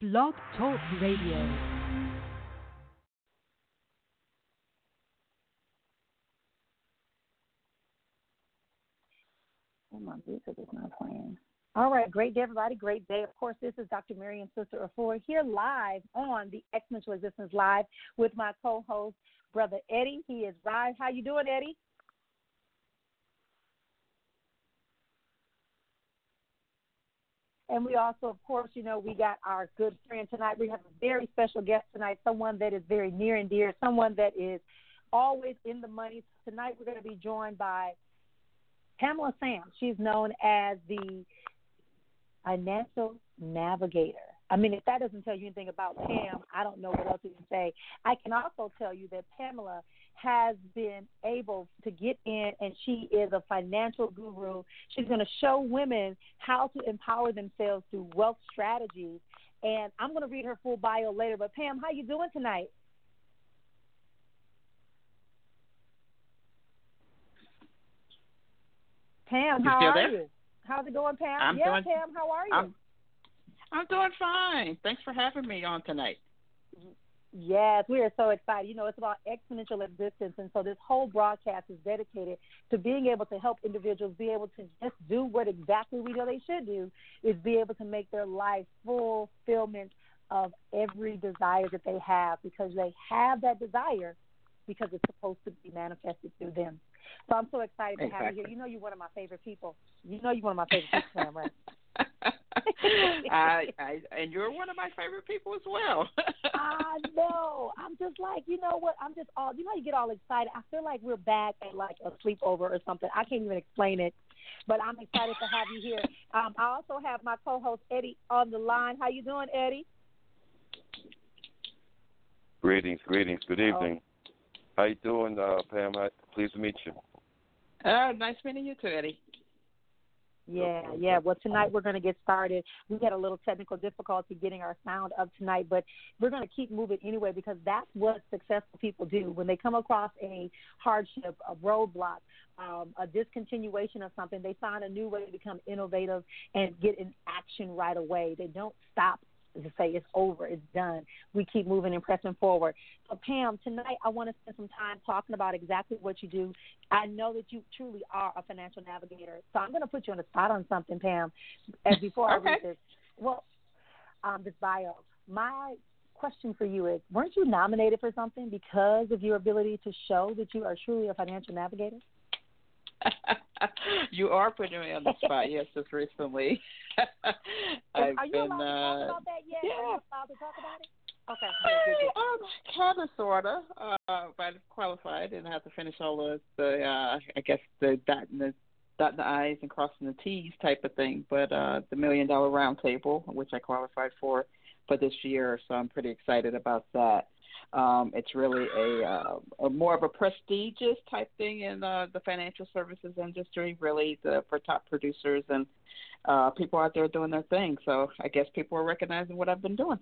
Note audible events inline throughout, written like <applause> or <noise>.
Blog Talk Radio. Oh, my music is not playing. All right, great day, everybody. Great day. Of course, this is Dr. Marrian Sister Afua here live on the Exponential Existence Live with my co-host, Brother Eddie. He is live. How you doing, Eddie? And we also, of course, you know, we got our good friend tonight. We have a very special guest tonight, someone that is very near and dear, someone that is always in the money. Tonight we're going to be joined by Pamela Sam. She's known as the financial navigator. I mean, if that doesn't tell you anything about Pam, I don't know what else to say. I can also tell you that Pamela has been able to get in, and she is a financial guru. She's going to show women how to empower themselves through wealth strategies. And I'm going to read her full bio later. But Pam, how you doing tonight? Pam, how are there? you? How's it going, Pam? I'm yeah, doing- Pam, how are you? I'm, I'm doing fine. Thanks for having me on tonight. Yes, we are so excited. You know, it's about exponential existence. And so this whole broadcast is dedicated to being able to help individuals be able to just do what exactly we know they should do is be able to make their life fulfillment of every desire that they have because they have that desire because it's supposed to be manifested through them. So I'm so excited to have you here. You know you're one of my favorite people. You know you're one of my favorite people, right? <laughs> <laughs> I, <laughs> I, and you're one of my favorite people as well. I know. I'm just like, you know what? I'm just all, you know, you get all excited. I feel like we're back at like a sleepover or something. I can't even explain it, but I'm excited to have you here. <laughs> Um, I also have my co-host Eddie on the line. How you doing, Eddie? Greetings, greetings, good Oh. evening. How you doing, uh, Pam? Hi- Pleased to meet you. uh, nice meeting you too, Eddie. Yeah, yeah. Well, tonight we're going to get started. We had a little technical difficulty getting our sound up tonight, but we're going to keep moving anyway because that's what successful people do. When they come across a hardship, a roadblock, um, a discontinuation of something, they find a new way to become innovative and get in action right away. They don't stop to say it's over, it's done. We keep moving and pressing forward. So, Pam, tonight I want to spend some time talking about exactly what you do. I know that you truly are a financial navigator, so I'm going to put you on the spot on something, Pam. As before I <laughs> read this, well, um, this bio. My question for you is: Weren't you nominated for something because of your ability to show that you are truly a financial navigator? <laughs> you are putting me on the spot. Yes, just recently. <laughs> I've are you been. allowed to uh, talk about that yet? Are you yeah. allowed to talk about it? Okay. good. Um, kind of, sorta. Uh, but I qualified and I have to finish all of the, uh, I guess the dotting the dotting the i's and crossing the t's type of thing. But uh, the million dollar round table, which I qualified for for this year, so I'm pretty excited about that. Um, it's really a, uh, a more of a prestigious type thing in uh, the financial services industry, really the, for top producers and uh, people out there doing their thing. So I guess people are recognizing what I've been doing.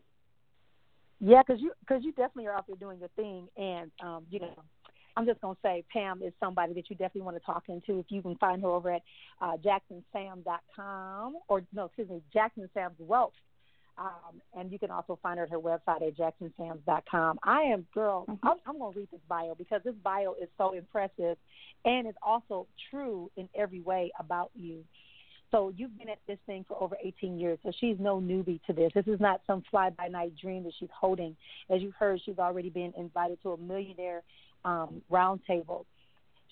Yeah, because you because you definitely are out there doing your thing, and um, you know, I'm just gonna say Pam is somebody that you definitely want to talk into. If you can find her over at uh, jacksonsam.com or no, excuse me, JacksonSam's Wealth. Um, and you can also find her at her website at jacksonsams.com. I am, girl, I'm, I'm going to read this bio because this bio is so impressive and it's also true in every way about you. So you've been at this thing for over 18 years, so she's no newbie to this. This is not some fly by night dream that she's holding. As you've heard, she's already been invited to a millionaire um, roundtable.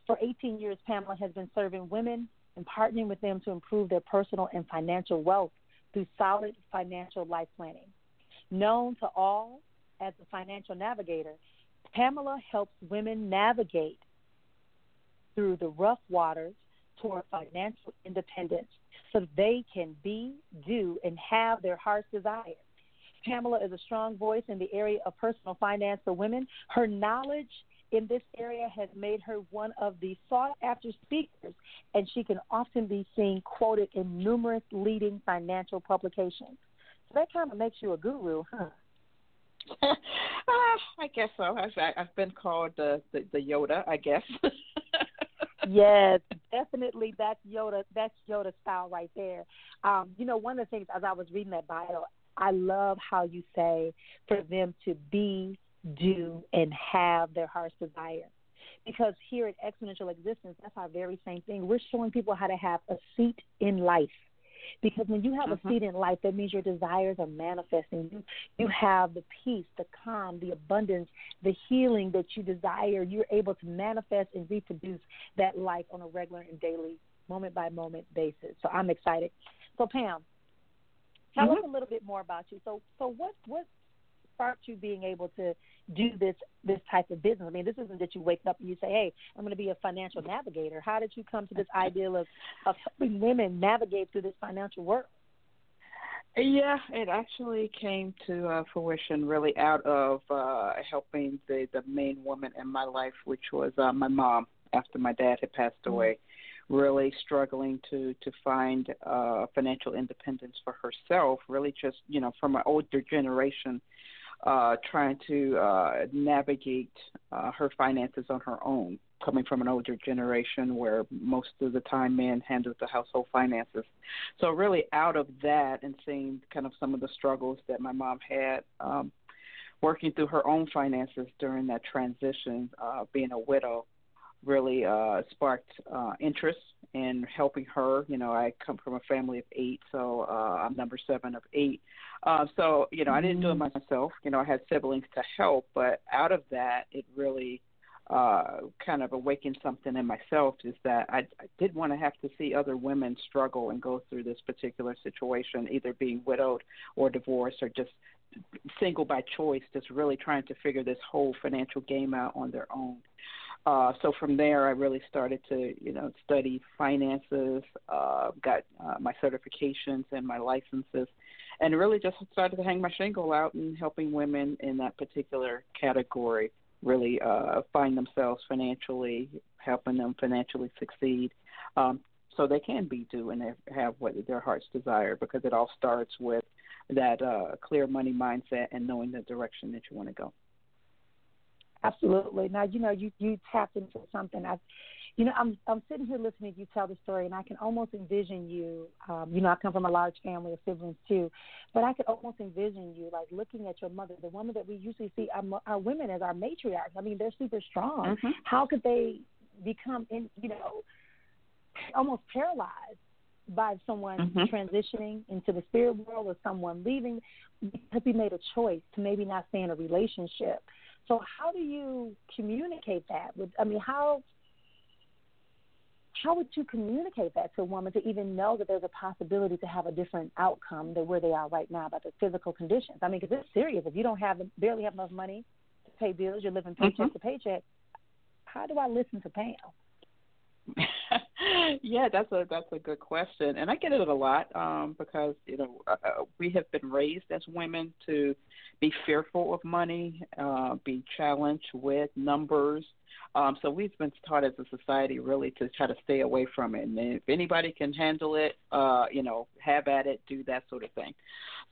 For 18 years, Pamela has been serving women and partnering with them to improve their personal and financial wealth through solid financial life planning. Known to all as the financial navigator, Pamela helps women navigate through the rough waters toward financial independence so they can be, do, and have their heart's desire. Pamela is a strong voice in the area of personal finance for women. Her knowledge in this area has made her one of the sought after speakers, and she can often be seen quoted in numerous leading financial publications. So that kind of makes you a guru, huh? uh, <laughs> I guess so. I've, I've been called the, the the Yoda, I guess. <laughs> yes, definitely. That's Yoda. That's Yoda style right there. Um, you know, one of the things as I was reading that bio, I love how you say for them to be, do, and have their heart's desire. Because here at Exponential Existence, that's our very same thing. We're showing people how to have a seat in life. Because when you have mm-hmm. a seat in life, that means your desires are manifesting. You you have the peace, the calm, the abundance, the healing that you desire. You're able to manifest and reproduce that life on a regular and daily, moment by moment basis. So I'm excited. So Pam, tell mm-hmm. us a little bit more about you. So so what what sparked you being able to do this this type of business? I mean, this isn't that you wake up and you say, "Hey, I'm going to be a financial navigator." How did you come to this <laughs> ideal of of helping women navigate through this financial world? Yeah, it actually came to uh, fruition really out of uh, helping the the main woman in my life, which was uh, my mom after my dad had passed mm-hmm. away. Really struggling to to find uh, financial independence for herself. Really, just you know, from an older generation uh, trying to uh, navigate uh, her finances on her own, coming from an older generation where most of the time men handled the household finances. So, really, out of that and seeing kind of some of the struggles that my mom had. Um, working through her own finances during that transition, uh, being a widow, really uh, sparked uh, interest in helping her. You know, I come from a family of eight, so uh, I'm number seven of eight. Uh, so, you know, I didn't do it mm-hmm. myself. You know, I had siblings to help, but out of that, it really uh, kind of awakened something in myself is that I, I did want to have to see other women struggle and go through this particular situation, either being widowed or divorced or just single by choice, just really trying to figure this whole financial game out on their own. Uh, so from there, I really started to, you know, study finances, uh, got uh, my certifications and my licenses, and really just started to hang my shingle out and helping women in that particular category really uh, find themselves financially, helping them financially succeed, um, so they can be do and have what their hearts desire. Because it all starts with that uh, clear money mindset and knowing the direction that you want to go. Absolutely. Now you know you you tapped into something. I, you know, I'm I'm sitting here listening to you tell the story, and I can almost envision you. Um, you know, I come from a large family of siblings too, but I could almost envision you like looking at your mother, the woman that we usually see our, our women as our matriarchs. I mean, they're super strong. Mm-hmm. How could they become in you know almost paralyzed by someone mm-hmm. transitioning into the spirit world or someone leaving because we made a choice to maybe not stay in a relationship so how do you communicate that? With I mean, how how would you communicate that to a woman to even know that there's a possibility to have a different outcome than where they are right now by the physical conditions? I mean, because it's serious. If you don't have barely have enough money to pay bills, you're living paycheck mm-hmm. to paycheck. How do I listen to Pam? <laughs> yeah, that's a that's a good question, and I get it a lot um, because you know uh, uh, we have been raised as women to be fearful of money, uh, be challenged with numbers. Um, so we've been taught as a society really to try to stay away from it. And if anybody can handle it, uh, you know, have at it, do that sort of thing.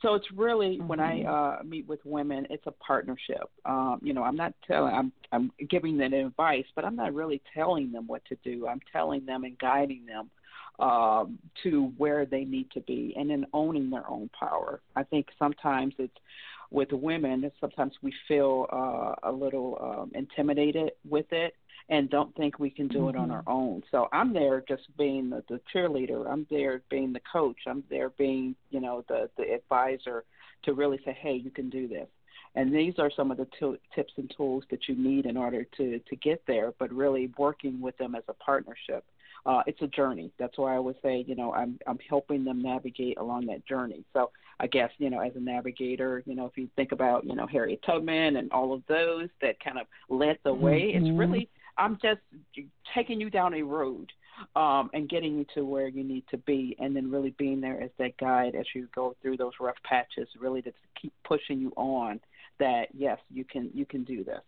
So it's really mm-hmm. when I mm-hmm. uh, meet with women, it's a partnership. Um, you know, I'm not telling, I'm I'm giving them advice, but I'm not really telling them what to do. I'm telling them and guiding them um, to where they need to be, and then owning their own power. I think sometimes it's with women, sometimes we feel uh, a little um, intimidated with it and don't think we can do mm-hmm. it on mm-hmm. our own. So I'm there just being the, the cheerleader. I'm there being the coach. I'm there being, you know, the the advisor to really say, hey, you can do this. And these are some of the t- tips and tools that you need in order to to get there. But really working with them as a partnership uh, it's a journey. That's why I would say, you know, I'm I'm helping them navigate along that journey. So I guess, you know, as a navigator, you know, if you think about, you know, Harriet Tubman and all of those that kind of led the way, mm-hmm. it's really I'm just taking you down a road um, and getting you to where you need to be, and then really being there as that guide as you go through those rough patches, really to keep pushing you on. That yes, you can you can do this.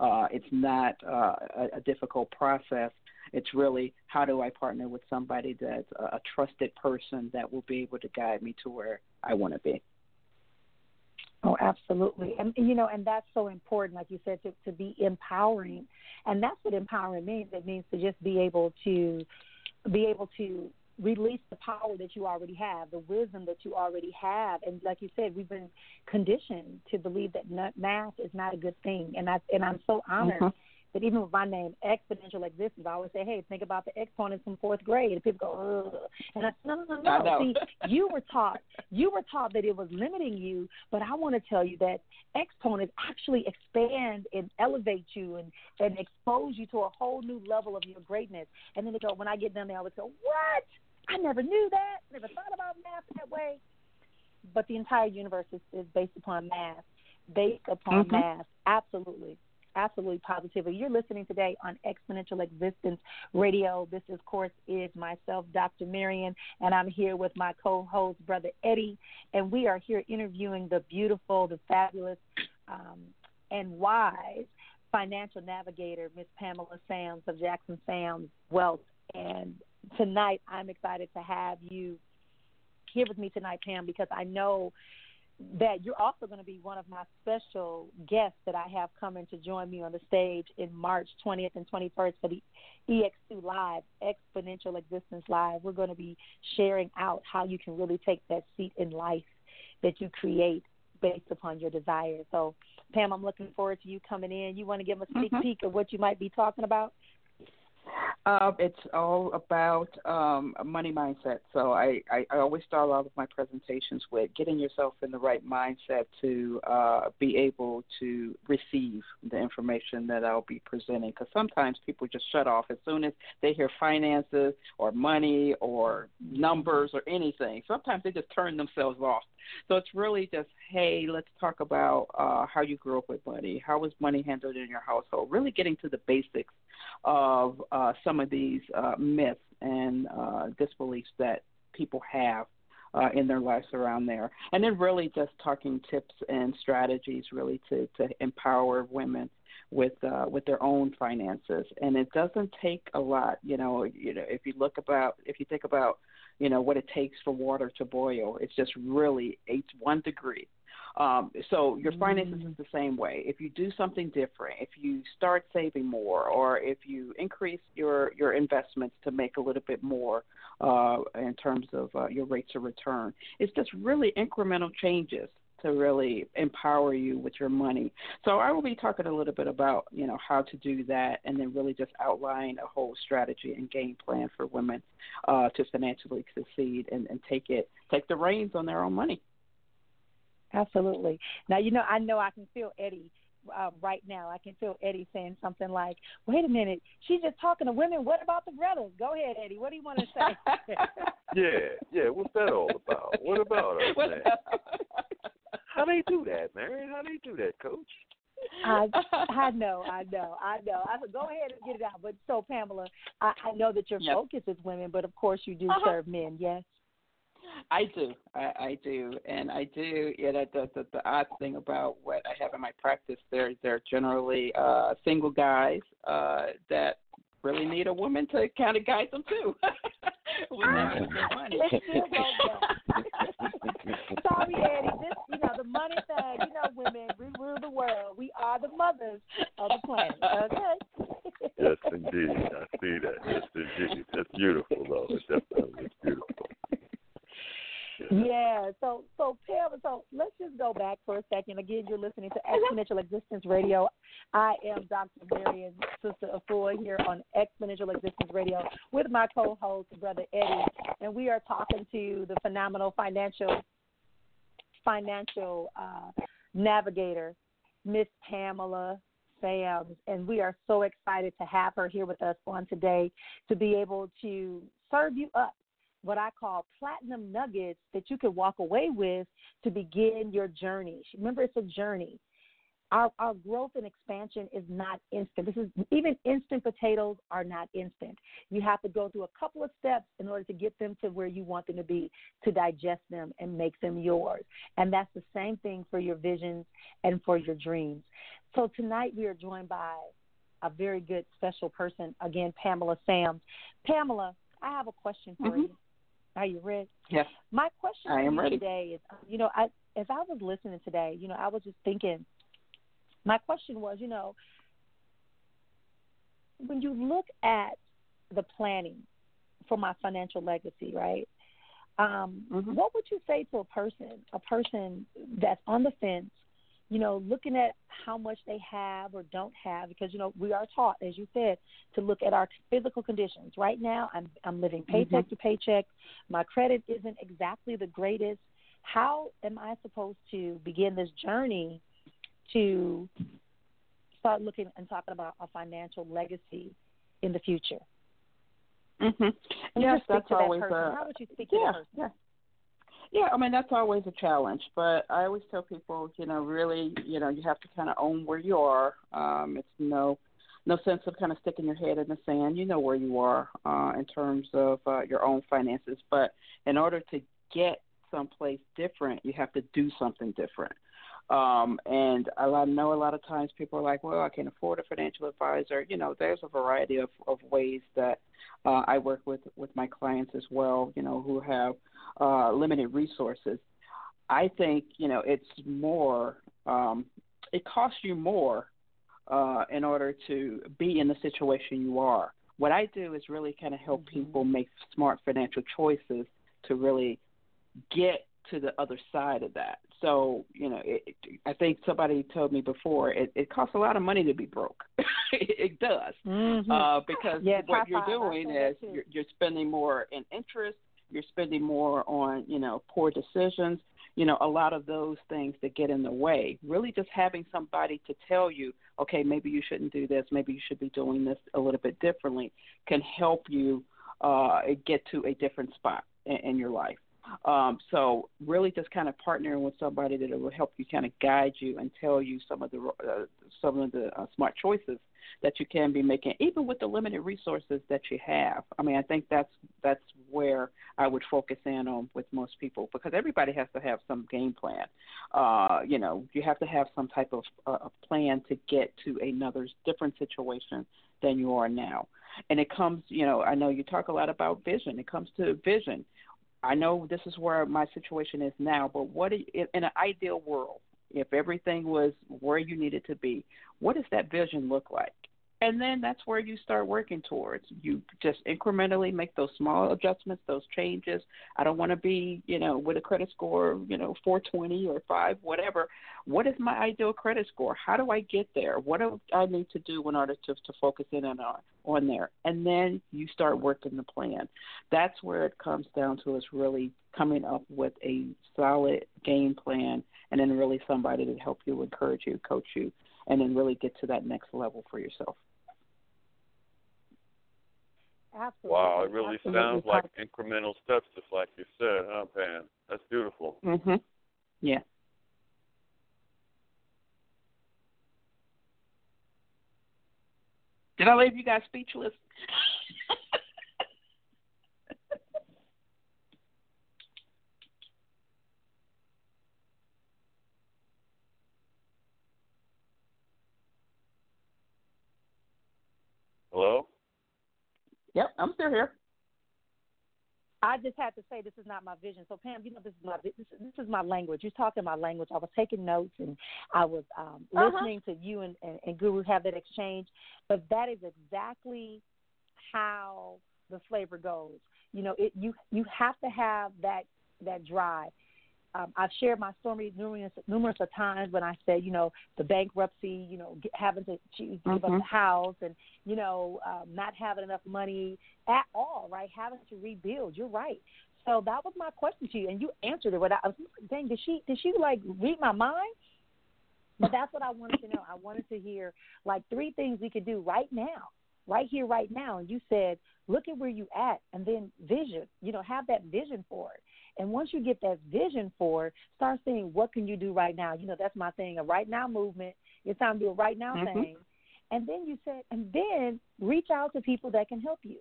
Uh, it's not uh, a, a difficult process, it's really how do I partner with somebody that's a, a trusted person that will be able to guide me to where I want to be. Oh, absolutely. And you know, and that's so important, like you said, to, to be empowering. And that's what empowering means. It means to just be able to be able to release the power that you already have, the wisdom that you already have. And like you said, we've been conditioned to believe that math is not a good thing. And I and I'm so honored mm-hmm that even with my name, exponential existence, I always say, hey, think about the exponents from fourth grade. And people go, Ugh. and I said, no, no, no, no. See, you were taught, you were taught that it was limiting you, but I want to tell you that exponents actually expand and elevate you and, and expose you to a whole new level of your greatness. And then they go, when I get done there, I would go, what? I never knew that. Never thought about math that way. But the entire universe is, is based upon math, based upon mm-hmm. math. Absolutely absolutely positively. You're listening today on Exponential Existence Radio. This, of course, is myself, Dr. Marrian, and I'm here with my co-host, Brother Eddie, and we are here interviewing the beautiful, the fabulous, um, and wise financial navigator, Miss Pamela Sams of Jackson Sams Wealth. And tonight, I'm excited to have you here with me tonight, Pam, because I know that you're also going to be one of my special guests that I have coming to join me on the stage in March 20th and 21st for the EX2 Live, Exponential Existence Live. We're going to be sharing out how you can really take that seat in life that you create based upon your desires. So, Pam, I'm looking forward to you coming in. You want to give us a sneak mm-hmm. peek of what you might be talking about? Uh, it's all about um, money mindset. So I, I, I always start off with my presentations with getting yourself in the right mindset to uh, be able to receive the information that I'll be presenting. Because sometimes people just shut off as soon as they hear finances or money or numbers or anything. Sometimes they just turn themselves off. So it's really just, hey, let's talk about uh, how you grew up with money. How was money handled in your household? Really getting to the basics of uh, some of these uh, myths and uh, disbeliefs that people have uh, in their lives around there. And then really just talking tips and strategies really to, to empower women with uh, with their own finances. And it doesn't take a lot. You know, you know, if you look about if you think about you know what it takes for water to boil, it's just really it's one degree um, so your finances mm. is the same way. If you do something different, if you start saving more, or if you increase your your investments to make a little bit more uh, in terms of uh, your rates of return, it's just really incremental changes to really empower you with your money. So I will be talking a little bit about you know how to do that, and then really just outline a whole strategy and game plan for women uh, to financially succeed and, and take it take the reins on their own money. Absolutely. Now, you know, I know I can feel Eddie uh, right now. I can feel Eddie saying something like, "Wait a minute, she's just talking to women. What about the brothers? Go ahead, Eddie. What do you want to say?" <laughs> yeah, yeah. What's that all about? What about us, man? How they do that, Mary? How they do that, Coach? I I know, I know, I know. I said, go ahead and get it out. But so, Pamela, I, I know that your yep. focus is women, but of course you do uh-huh. serve men. Yes. I do, I, I do, and I do. Yeah, that the, the the odd thing about what I have in my practice, they're they're generally uh, single guys uh, that really need a woman to kind of guide them too. when they need their money. <laughs> Sorry, Eddie. This, you know, the money thing. You know, women, we rule the world. We are the mothers of the planet. Okay. yes, indeed. I see that. Yes, indeed. That's beautiful, though. It's definitely it's beautiful. Yeah. So so Pam, so let's just go back for a second. Again, you're listening to <laughs> Exponential Existence Radio. I am Dr. Marrian, Sister Afua here on Exponential Existence Radio with my co-host, Brother Eddie, and we are talking to the phenomenal financial financial uh, navigator, Miss Pamela Sams, and we are so excited to have her here with us on today to be able to serve you up what I call platinum nuggets that you can walk away with to begin your journey. Remember, it's a journey. Our, our growth and expansion is not instant. This is even instant potatoes are not instant. You have to go through a couple of steps in order to get them to where you want them to be, to digest them and make them yours. And that's the same thing for your visions and for your dreams. So tonight we are joined by a very good special person, again, Pamela Sams. Pamela, I have a question for mm-hmm. you. Are you ready? Yes. My question I am ready. today is, you know, I as I was listening today, you know, I was just thinking. My question was, you know, when you look at the planning for my financial legacy, right? Um, mm-hmm. What would you say to a person, a person that's on the fence, you know, looking at how much they have or don't have, because you know we are taught, as you said, to look at our physical conditions. Right now, I'm I'm living paycheck mm-hmm. to paycheck. My credit isn't exactly the greatest. How am I supposed to begin this journey to start looking and talking about a financial legacy in the future? Mm-hmm. Yes, that's always that a. How would you speak yeah, to that person? Yeah. Yeah, I mean that's always a challenge, but I always tell people, you know, really, you know, you have to kind of own where you are. Um, it's no, no sense of kind of sticking your head in the sand. You know where you are uh, in terms of uh, your own finances, but in order to get someplace different, you have to do something different. Um, and I know a lot of times people are like, well, I can afford a financial advisor. You know, there's a variety of, of ways that uh, I work with, with my clients as well, you know, who have uh, limited resources. I think, you know, it's more, um, it costs you more uh, in order to be in the situation you are. What I do is really kind of help mm-hmm. people make smart financial choices to really get to the other side of that. So, you know, it, I think somebody told me before it, it costs a lot of money to be broke. <laughs> it does mm-hmm. uh, because yeah, what you're doing is you're, you're spending more in interest. You're spending more on, you know, poor decisions. You know, a lot of those things that get in the way. Really, just having somebody to tell you, okay, maybe you shouldn't do this. Maybe you should be doing this a little bit differently, can help you uh, get to a different spot in, in your life. Um, so really, just kind of partnering with somebody that will help you kind of guide you and tell you some of the uh, some of the uh, smart choices that you can be making, even with the limited resources that you have. I mean, I think that's that's where I would focus in on with most people because everybody has to have some game plan. Uh, you know, you have to have some type of uh, plan to get to another different situation than you are now. And it comes, you know, I know you talk a lot about vision. It comes to vision. I know this is where my situation is now, but what in an ideal world, if everything was where you needed to be, what does that vision look like? And then that's where you start working towards. You just incrementally make those small adjustments, those changes. I don't want to be, you know, with a credit score, you know, 420 or 5, whatever. What is my ideal credit score? How do I get there? What do I need to do in order to, to focus in on, on there? And then you start working the plan. That's where it comes down to is really coming up with a solid game plan and then really somebody to help you, encourage you, coach you, and then really get to that next level for yourself. Absolutely. Wow, it really Absolutely. sounds like incremental steps, just like you said, huh, Pam? That's beautiful. Mhm. Yeah. Did I leave you guys speechless? Yep, I'm still here. I just had to say this is not my vision. So Pam, you know this is my this, this is my language. You're talking my language. I was taking notes and I was um, uh-huh. listening to you and, and, and Guru have that exchange. But that is exactly how the flavor goes. You know, it you you have to have that that drive um, I've shared my story numerous numerous of times when I said, you know, the bankruptcy, you know, get, having to choose, give mm-hmm. up the house, and you know, um, not having enough money at all, right? Having to rebuild. You're right. So that was my question to you, and you answered it. Without, I was like, dang, did she did she like read my mind? But that's what I wanted to know. I wanted to hear like three things we could do right now, right here, right now. And you said, look at where you at, and then vision. You know, have that vision for it. And once you get that vision for it, start saying, what can you do right now? You know, that's my thing, a right now movement. It's time to do a right now mm-hmm. thing. And then you said, and then reach out to people that can help you.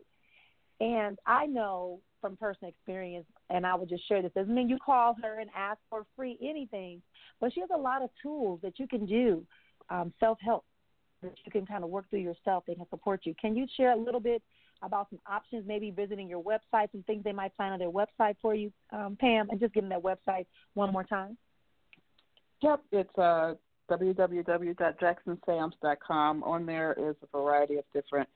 And I know from personal experience, and I would just share this, doesn't mean you call her and ask for free anything, but she has a lot of tools that you can do, um, self help, that you can kind of work through yourself. They can support you. Can you share a little bit about some options, maybe visiting your website, some things they might find on their website for you, um, Pam, and just give them that website one more time. Yep, it's uh, www.jacksonsams.com. On there is a variety of different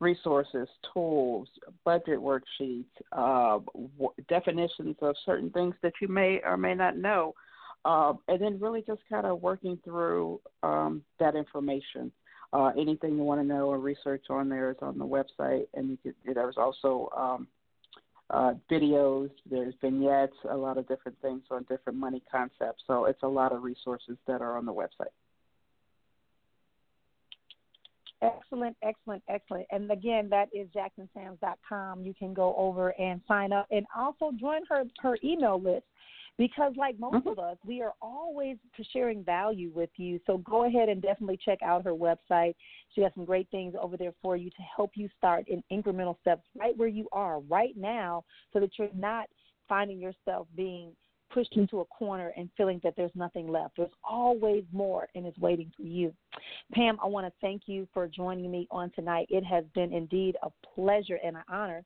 resources, tools, budget worksheets, uh, w- definitions of certain things that you may or may not know, uh, and then really just kind of working through um, that information. Uh, anything you want to know or research on there is on the website, and you could, there's also um, uh, videos, there's vignettes, a lot of different things on different money concepts. So it's a lot of resources that are on the website. Excellent, excellent, excellent. And again, that is jacksonsams.com. You can go over and sign up and also join her her email list because like most mm-hmm. of us we are always sharing value with you so go ahead and definitely check out her website she has some great things over there for you to help you start in incremental steps right where you are right now so that you're not finding yourself being pushed into a corner and feeling that there's nothing left. There's always more and is waiting for you. Pam, I want to thank you for joining me on tonight. It has been indeed a pleasure and an honor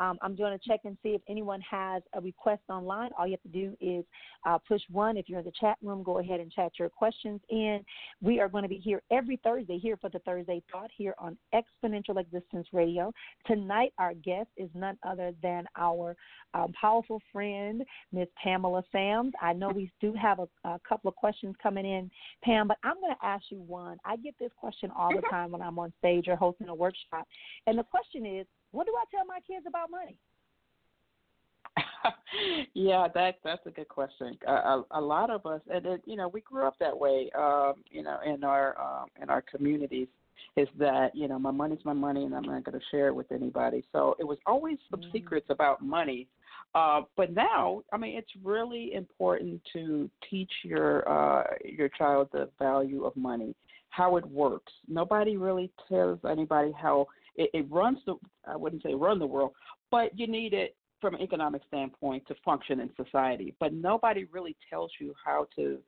um, I'm doing a check and see if anyone has a request online. All you have to do is uh, push one. If you're in the chat room, go ahead and chat your questions in. We are going to be here every Thursday here for the Thursday Thought here on Exponential Existence Radio. Tonight, our guest is none other than our um, powerful friend, Miss Pamela Sams. I know we do have a, a couple of questions coming in, Pam, but I'm going to ask you one. I get this question all the time when I'm on stage or hosting a workshop. And the question is, what do I tell my kids about money? <laughs> yeah, that that's a good question. A, a, a lot of us, and it, you know, we grew up that way. Um, you know, in our um, in our communities, is that you know my money's my money, and I'm not going to share it with anybody. So it was always some mm. secrets about money. Uh, but now, I mean, it's really important to teach your uh, your child the value of money, how it works. Nobody really tells anybody how it, it runs the I wouldn't say run the world, but you need it from an economic standpoint to function in society. But nobody really tells you how to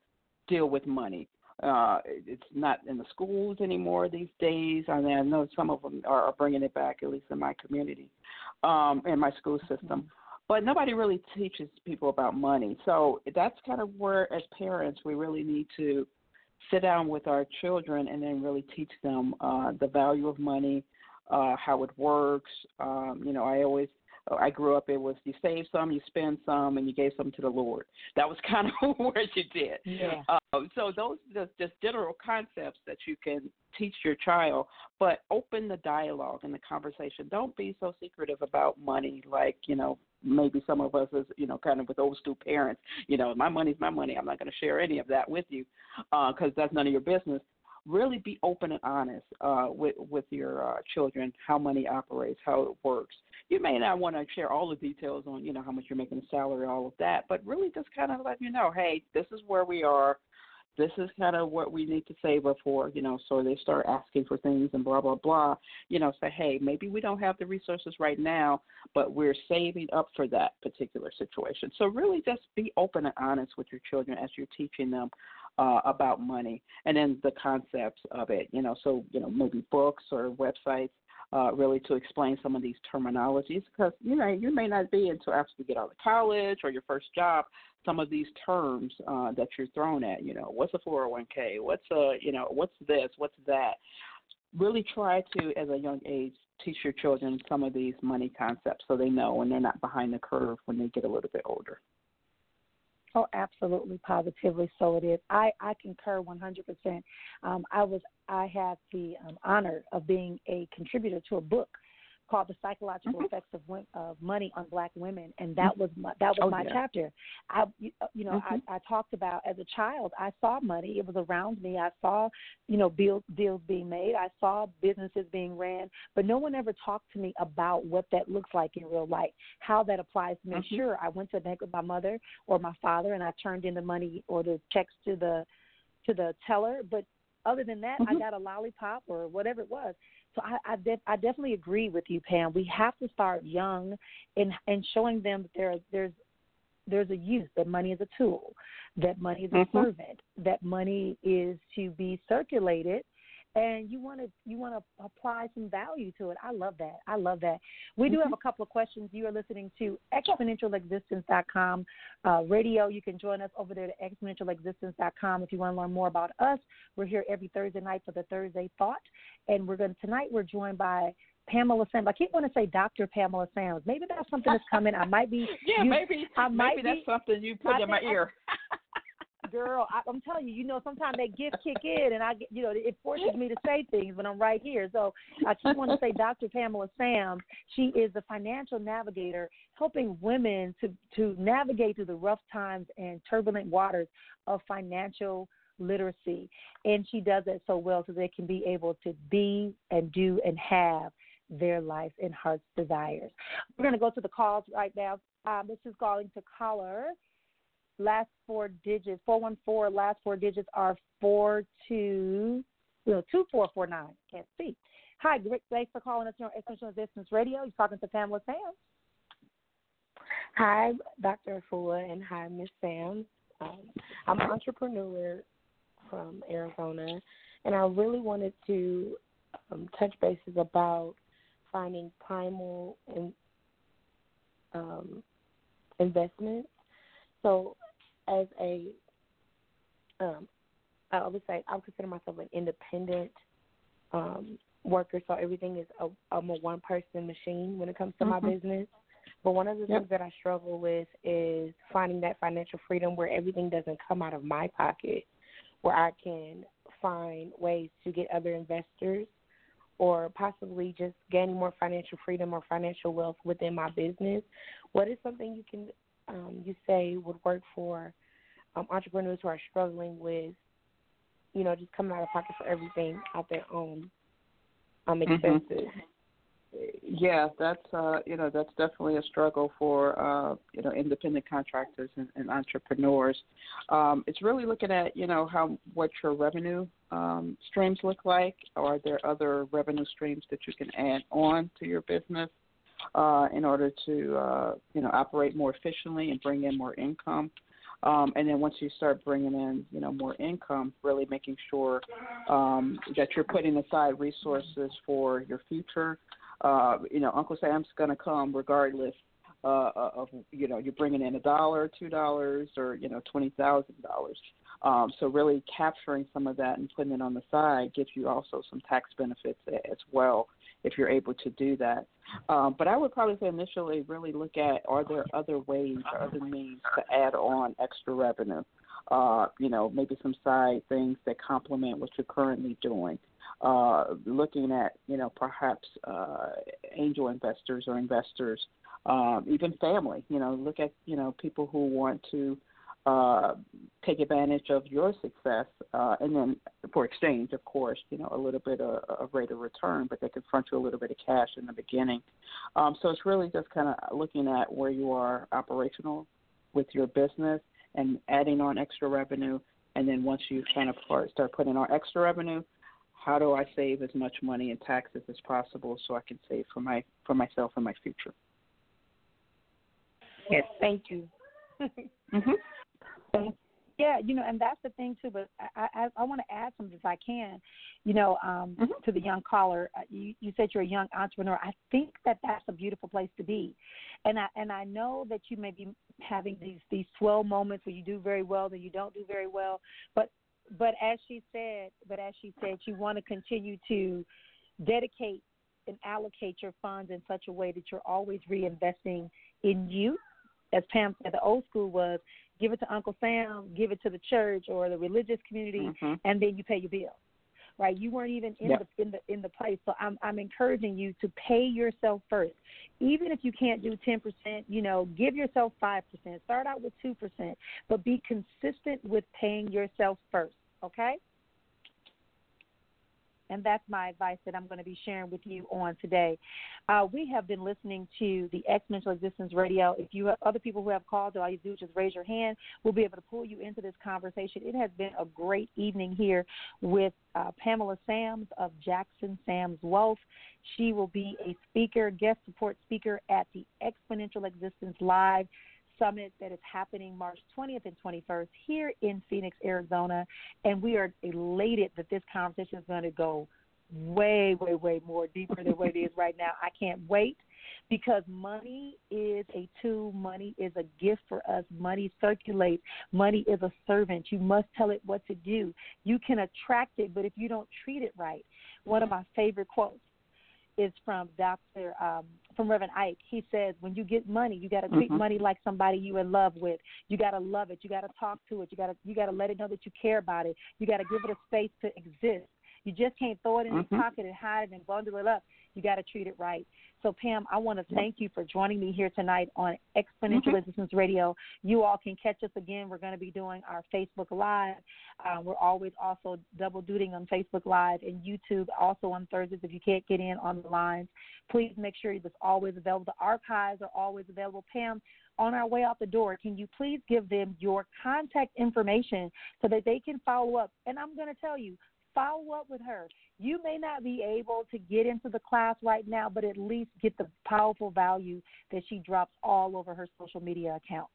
deal with money. Uh, it's not in the schools anymore these days. I mean, I know some of them are, bringing it back, at least in my community, um, in my school system. Mm-hmm. But nobody really teaches people about money. So that's kind of where, as parents, we really need to sit down with our children and then really teach them uh, the value of money, uh, how it works. Um, you know, I always I grew up. It was you save some, you spend some, and you gave some to the Lord. That was <laughs> kind of what you did. Yeah. Uh, so those are just general concepts that you can teach your child, but open the dialogue and the conversation. Don't be so secretive about money, like you know maybe some of us is you know kind of with old school parents. You know, my money's my money. I'm not going to share any of that with you because uh, that's none of your business really be open and honest uh, with with your uh, children how money operates, how it works. You may not want to share all the details on you know how much you're making a salary, all of that, but really just kind of let you know, hey, this is where we are. This is kind of what we need to save up for, you know. So they start asking for things and blah blah blah. You know, say, hey, maybe we don't have the resources right now, but we're saving up for that particular situation. So really, just be open and honest with your children as you're teaching them uh, about money and then the concepts of it. You know, so you know maybe books or websites uh, really to explain some of these terminologies because you know you may not be until after you get out of college or your first job some of these terms uh, that you're thrown at. You know, what's a 401k? What's a you know what's this? What's that? Really try to, as a young age, teach your children some of these money concepts so they know and they're not behind the curve when they get a little bit older. Oh, absolutely, positively, so it is. I I concur 100%. Um, I was I had the um, honor of being a contributor to a book called "The Psychological mm-hmm. Effects of, of Money on Black Women," and that was my, that was oh, my yeah. chapter. I you, uh, you know mm-hmm. I, I talked about as a child I saw money. It was around me. I saw you know deals deals being made. I saw businesses being ran, but no one ever talked to me about what that looks like in real life, how that applies to me. Mm-hmm. Sure, I went to the bank with my mother or my father, and I turned in the money or the checks to the to the teller, but other than that, I mm-hmm. got a lollipop or whatever it was. So I I, def- I definitely agree with you, Pam. We have to start young and and showing them that there there's there's a use that money is a tool, that money is a mm-hmm. servant, that money is to be circulated and you want to you want to apply some value to it. I love that. I love that. We do have mm-hmm. a couple of questions. You are listening to exponentialexistence.com uh, radio. You can join us over there at exponentialexistence.com if you want to learn more about us. We're here every Thursday night for the Thursday Thought, and we're going tonight. We're joined by Pamela Sams. I keep wanting to say Dr. Pamela Sams. Maybe that's something that's coming. I might be. <laughs> yeah, you, maybe. I might maybe that's something you put I in my ear. <laughs> girl, I, I'm telling you, you know, sometimes that gift kick in, and I, you know, it forces me to say things when I'm right here. So I just want to say, Dr. Pamela Sams. She is the financial navigator, helping women to to navigate through the rough times and turbulent waters of financial literacy, and she does it so well so they can be able to be and do and have their life and heart's desires. We're going to go to the calls right now. Um, this is calling to caller last four digits, 414, last four digits are 42, no, 2449. Can't see. Hi, Rick, thanks for calling us on Essential Existence Radio. You're talking to Pamela Sam. Hi, Dr. Afua, and hi, Miss Sam. Um, I'm an entrepreneur from Arizona, and I really wanted to um, touch bases about finding primal and um. So, as a, um, I would say I would consider myself an independent um, worker. So everything is a, I'm a one person machine when it comes to Mhm. my business. But one of the Yep. things that I struggle with is finding that financial freedom where everything doesn't come out of my pocket, where I can find ways to get other investors or possibly just gaining more financial freedom or financial wealth within my business. What is something you can um, you say would work for um, entrepreneurs who are struggling with, you know, just coming out of pocket for everything out their own um, Mhm. expenses? Yeah, that's uh, you know that's definitely a struggle for uh, you know independent contractors and, and entrepreneurs. Um, it's really looking at you know how what your revenue um, streams look like. Are there other revenue streams that you can add on to your business uh, in order to uh, you know operate more efficiently and bring in more income? Um, and then once you start bringing in, you know, more income, really making sure um, that you're putting aside resources for your future uh, you know, Uncle Sam's going to come regardless uh, of, you know, you're bringing in a dollar, two dollars, or, you know, $20,000. Um, so really capturing some of that and putting it on the side gives you also some tax benefits as well if you're able to do that. Um, but I would probably say initially really look at are there other ways or other means to add on extra revenue? Uh, you know, maybe some side things that complement what you're currently doing uh, looking at you know perhaps uh, angel investors or investors, um, even family. You know, look at you know people who want to uh, take advantage of your success, uh, and then for exchange, of course, you know a little bit of, of rate of return, but they can front you a little bit of cash in the beginning. Um, so it's really just kind of looking at where you are operational with your business and adding on extra revenue. And then once you kind of start putting on extra revenue, how do I save as much money in taxes as possible so I can save for my for myself and my future? Yes, thank you. <laughs> Mm-hmm. Yeah, you know, and that's the thing too. But I I, I want to add something if I can. You know, um, Mhm. to the young caller, uh, you you said you're a young entrepreneur. I think that that's a beautiful place to be, and I and I know that you may be having these these swell moments where you do very well, then you don't do very well. But but as she said, but as she said, you want to continue to dedicate and allocate your funds in such a way that you're always reinvesting in you. As Pam said, the old school was give it to Uncle Sam, give it to the church or the religious community, Mhm. and then you pay your bill. Right? You weren't even in Yep. the in the in the place. So I'm I'm encouraging you to pay yourself first. Even if you can't do ten percent, you know, give yourself five percent. Start out with two percent, but be consistent with paying yourself first. Okay? And that's my advice that I'm going to be sharing with you on today. Uh, we have been listening to the Exponential Existence Radio. If you have other people who have called, all you do is just raise your hand. We'll be able to pull you into this conversation. It has been a great evening here with uh, Pamela Sams of Jackson Sams Wealth. She will be a speaker, guest support speaker at the Exponential Existence Live Summit that is happening March 20th and 21st here in Phoenix, Arizona. And we are elated that this conversation is going to go way, way, way more deeper than what it is right now. I can't wait because money is a tool, money is a gift for us, money circulates, money is a servant. You must tell it what to do. You can attract it, but if you don't treat it right, one of my favorite quotes is from Dr. Um, from Reverend Ike. He says, when you get money, you got to treat Mhm. money like somebody you in love with. You got to love it. You got to talk to it. You got to you got to let it know that you care about it. You got to give it a space to exist. You just can't throw it in Mhm. your pocket and hide it and bundle it up. You got to treat it right. So, Pam, I want to thank you for joining me here tonight on Exponential Mhm. Existence Radio. You all can catch us again. We're going to be doing our Facebook Live. Uh, we're always also double duting on Facebook Live and YouTube, also on Thursdays if you can't get in on the lines. Please make sure it's always available. The archives are always available. Pam, on our way out the door, can you please give them your contact information so that they can follow up? And I'm going to tell you, follow up with her. You may not be able to get into the class right now, but at least get the powerful value that she drops all over her social media account.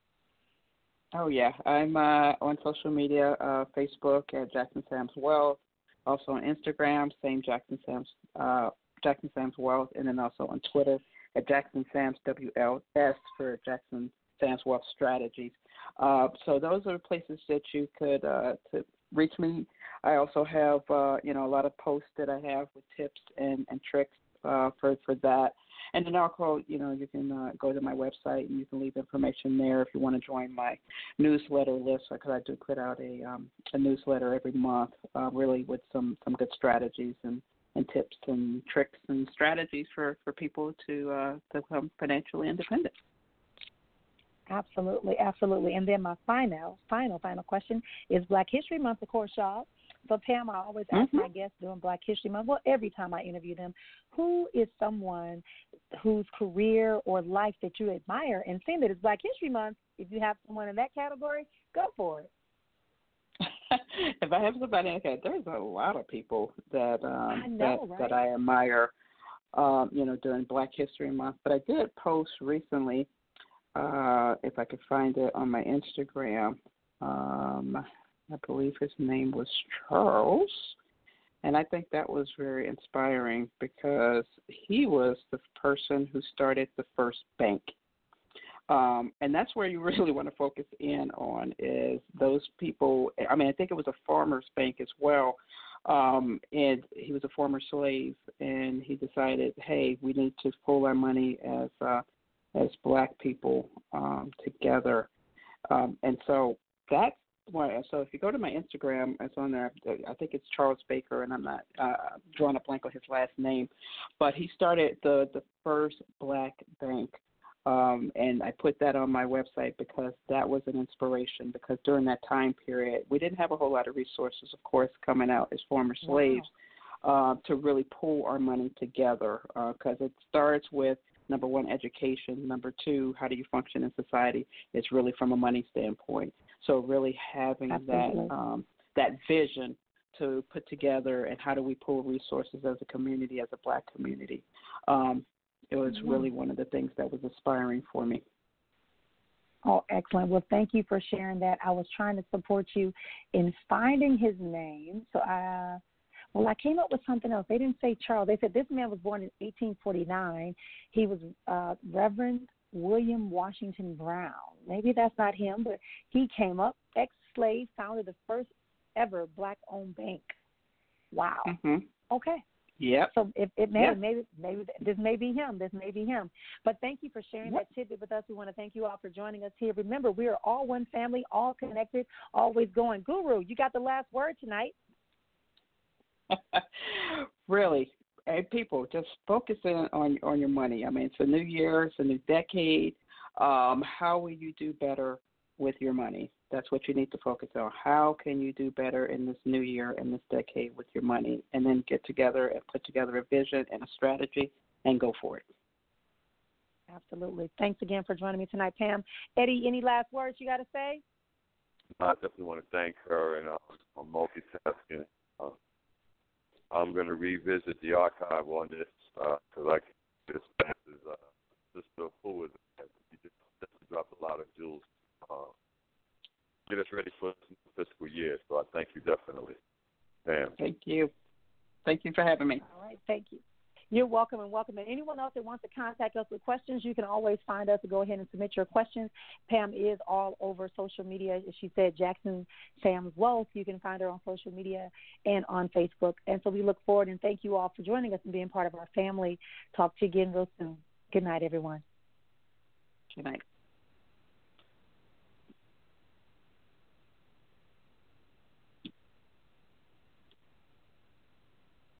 Oh yeah, I'm uh, on social media, uh, Facebook at Jackson Sams Wealth, also on Instagram, same Jackson Sams uh, Jackson Sams Wealth, and then also on Twitter at Jackson Sams WLS for Jackson Sams Wealth Strategies. Uh, so those are places that you could uh, to reach me. I also have uh, you know a lot of posts that I have with tips and, and tricks uh, for for that. And then also, you know, you can uh, go to my website and you can leave information there if you want to join my newsletter list because I do put out a um, a newsletter every month, uh, really with some some good strategies and and tips and tricks and strategies for for people to uh, to become financially independent. Absolutely, absolutely. And then my final, final, final question is Black History Month, of course, y'all. So Pam, I always ask Mhm. my guests during Black History Month, well, every time I interview them, who is someone whose career or life that you admire? And seeing that it's Black History Month, if you have someone in that category, go for it. <laughs> if I have somebody like that, there's a lot of people that um, I know, that right? that I admire. Um, you know, during Black History Month, but I did post recently, uh, if I could find it on my Instagram. Um, I believe his name was Charles, and I think that was very inspiring because he was the person who started the first bank um, and that's where you <laughs> really want to focus in on is those people. I mean, I think it was a farmers bank as well, um, and he was a former slave, and he decided, hey, we need to pool our money as uh, as black people um, together, um, and so that's why. So if you go to my Instagram, it's on there. I think it's Charles Baker, and I'm not uh, drawing a blank on his last name, but he started the the first black bank um, and I put that on my website because that was an inspiration. Because during that time period, we didn't have a whole lot of resources, of course, coming out as former slaves uh, to really pull our money together. Because uh, it starts with number one, education. Number two, how do you function in society? It's really from a money standpoint. So really having Absolutely. that um, that vision to put together and how do we pull resources as a community, as a black community. Um, it was Yeah. really one of the things that was inspiring for me. Oh, excellent. Well, thank you for sharing that. I was trying to support you in finding his name. So I, well, I came up with something else. They didn't say Charles. They said this man was born in 1849. He was uh, Reverend William Washington Brown. Maybe that's not him, but he came up, ex-slave, founded the first ever black-owned bank. Wow. Mm-hmm. Okay. Yep. So if it may Yeah. maybe maybe this may be him. This may be him. But thank you for sharing Yep. that tidbit with us. We want to thank you all for joining us here. Remember, we are all one family, all connected, always going. Guru, you got the last word tonight. <laughs> really, hey, people, just focus in on on your money. I mean, it's a new year, it's a new decade. Um, how will you do better with your money? That's what you need to focus on. How can you do better in this new year and this decade with your money? And then get together and put together a vision and a strategy and go for it. Absolutely. Thanks again for joining me tonight, Pam. Eddie, any last words you got to say? I definitely want to thank her and uh, on multitasking. Uh, I'm going to revisit the archive on this because I this is uh, Sister Who is you just definitely dropped a lot of jewels. Uh, get us ready for the fiscal year. So I thank you definitely. Pam. Thank you. Thank you for having me. All right. Thank you. You're welcome. and welcome. And anyone else that wants to contact us with questions, you can always find us to go ahead and submit your questions. Pam is all over social media. As she said, Jackson Sams Wealth. You can find her on social media and on Facebook. And so we look forward and thank you all for joining us and being part of our family. Talk to you again real soon. Good night, everyone. Good night.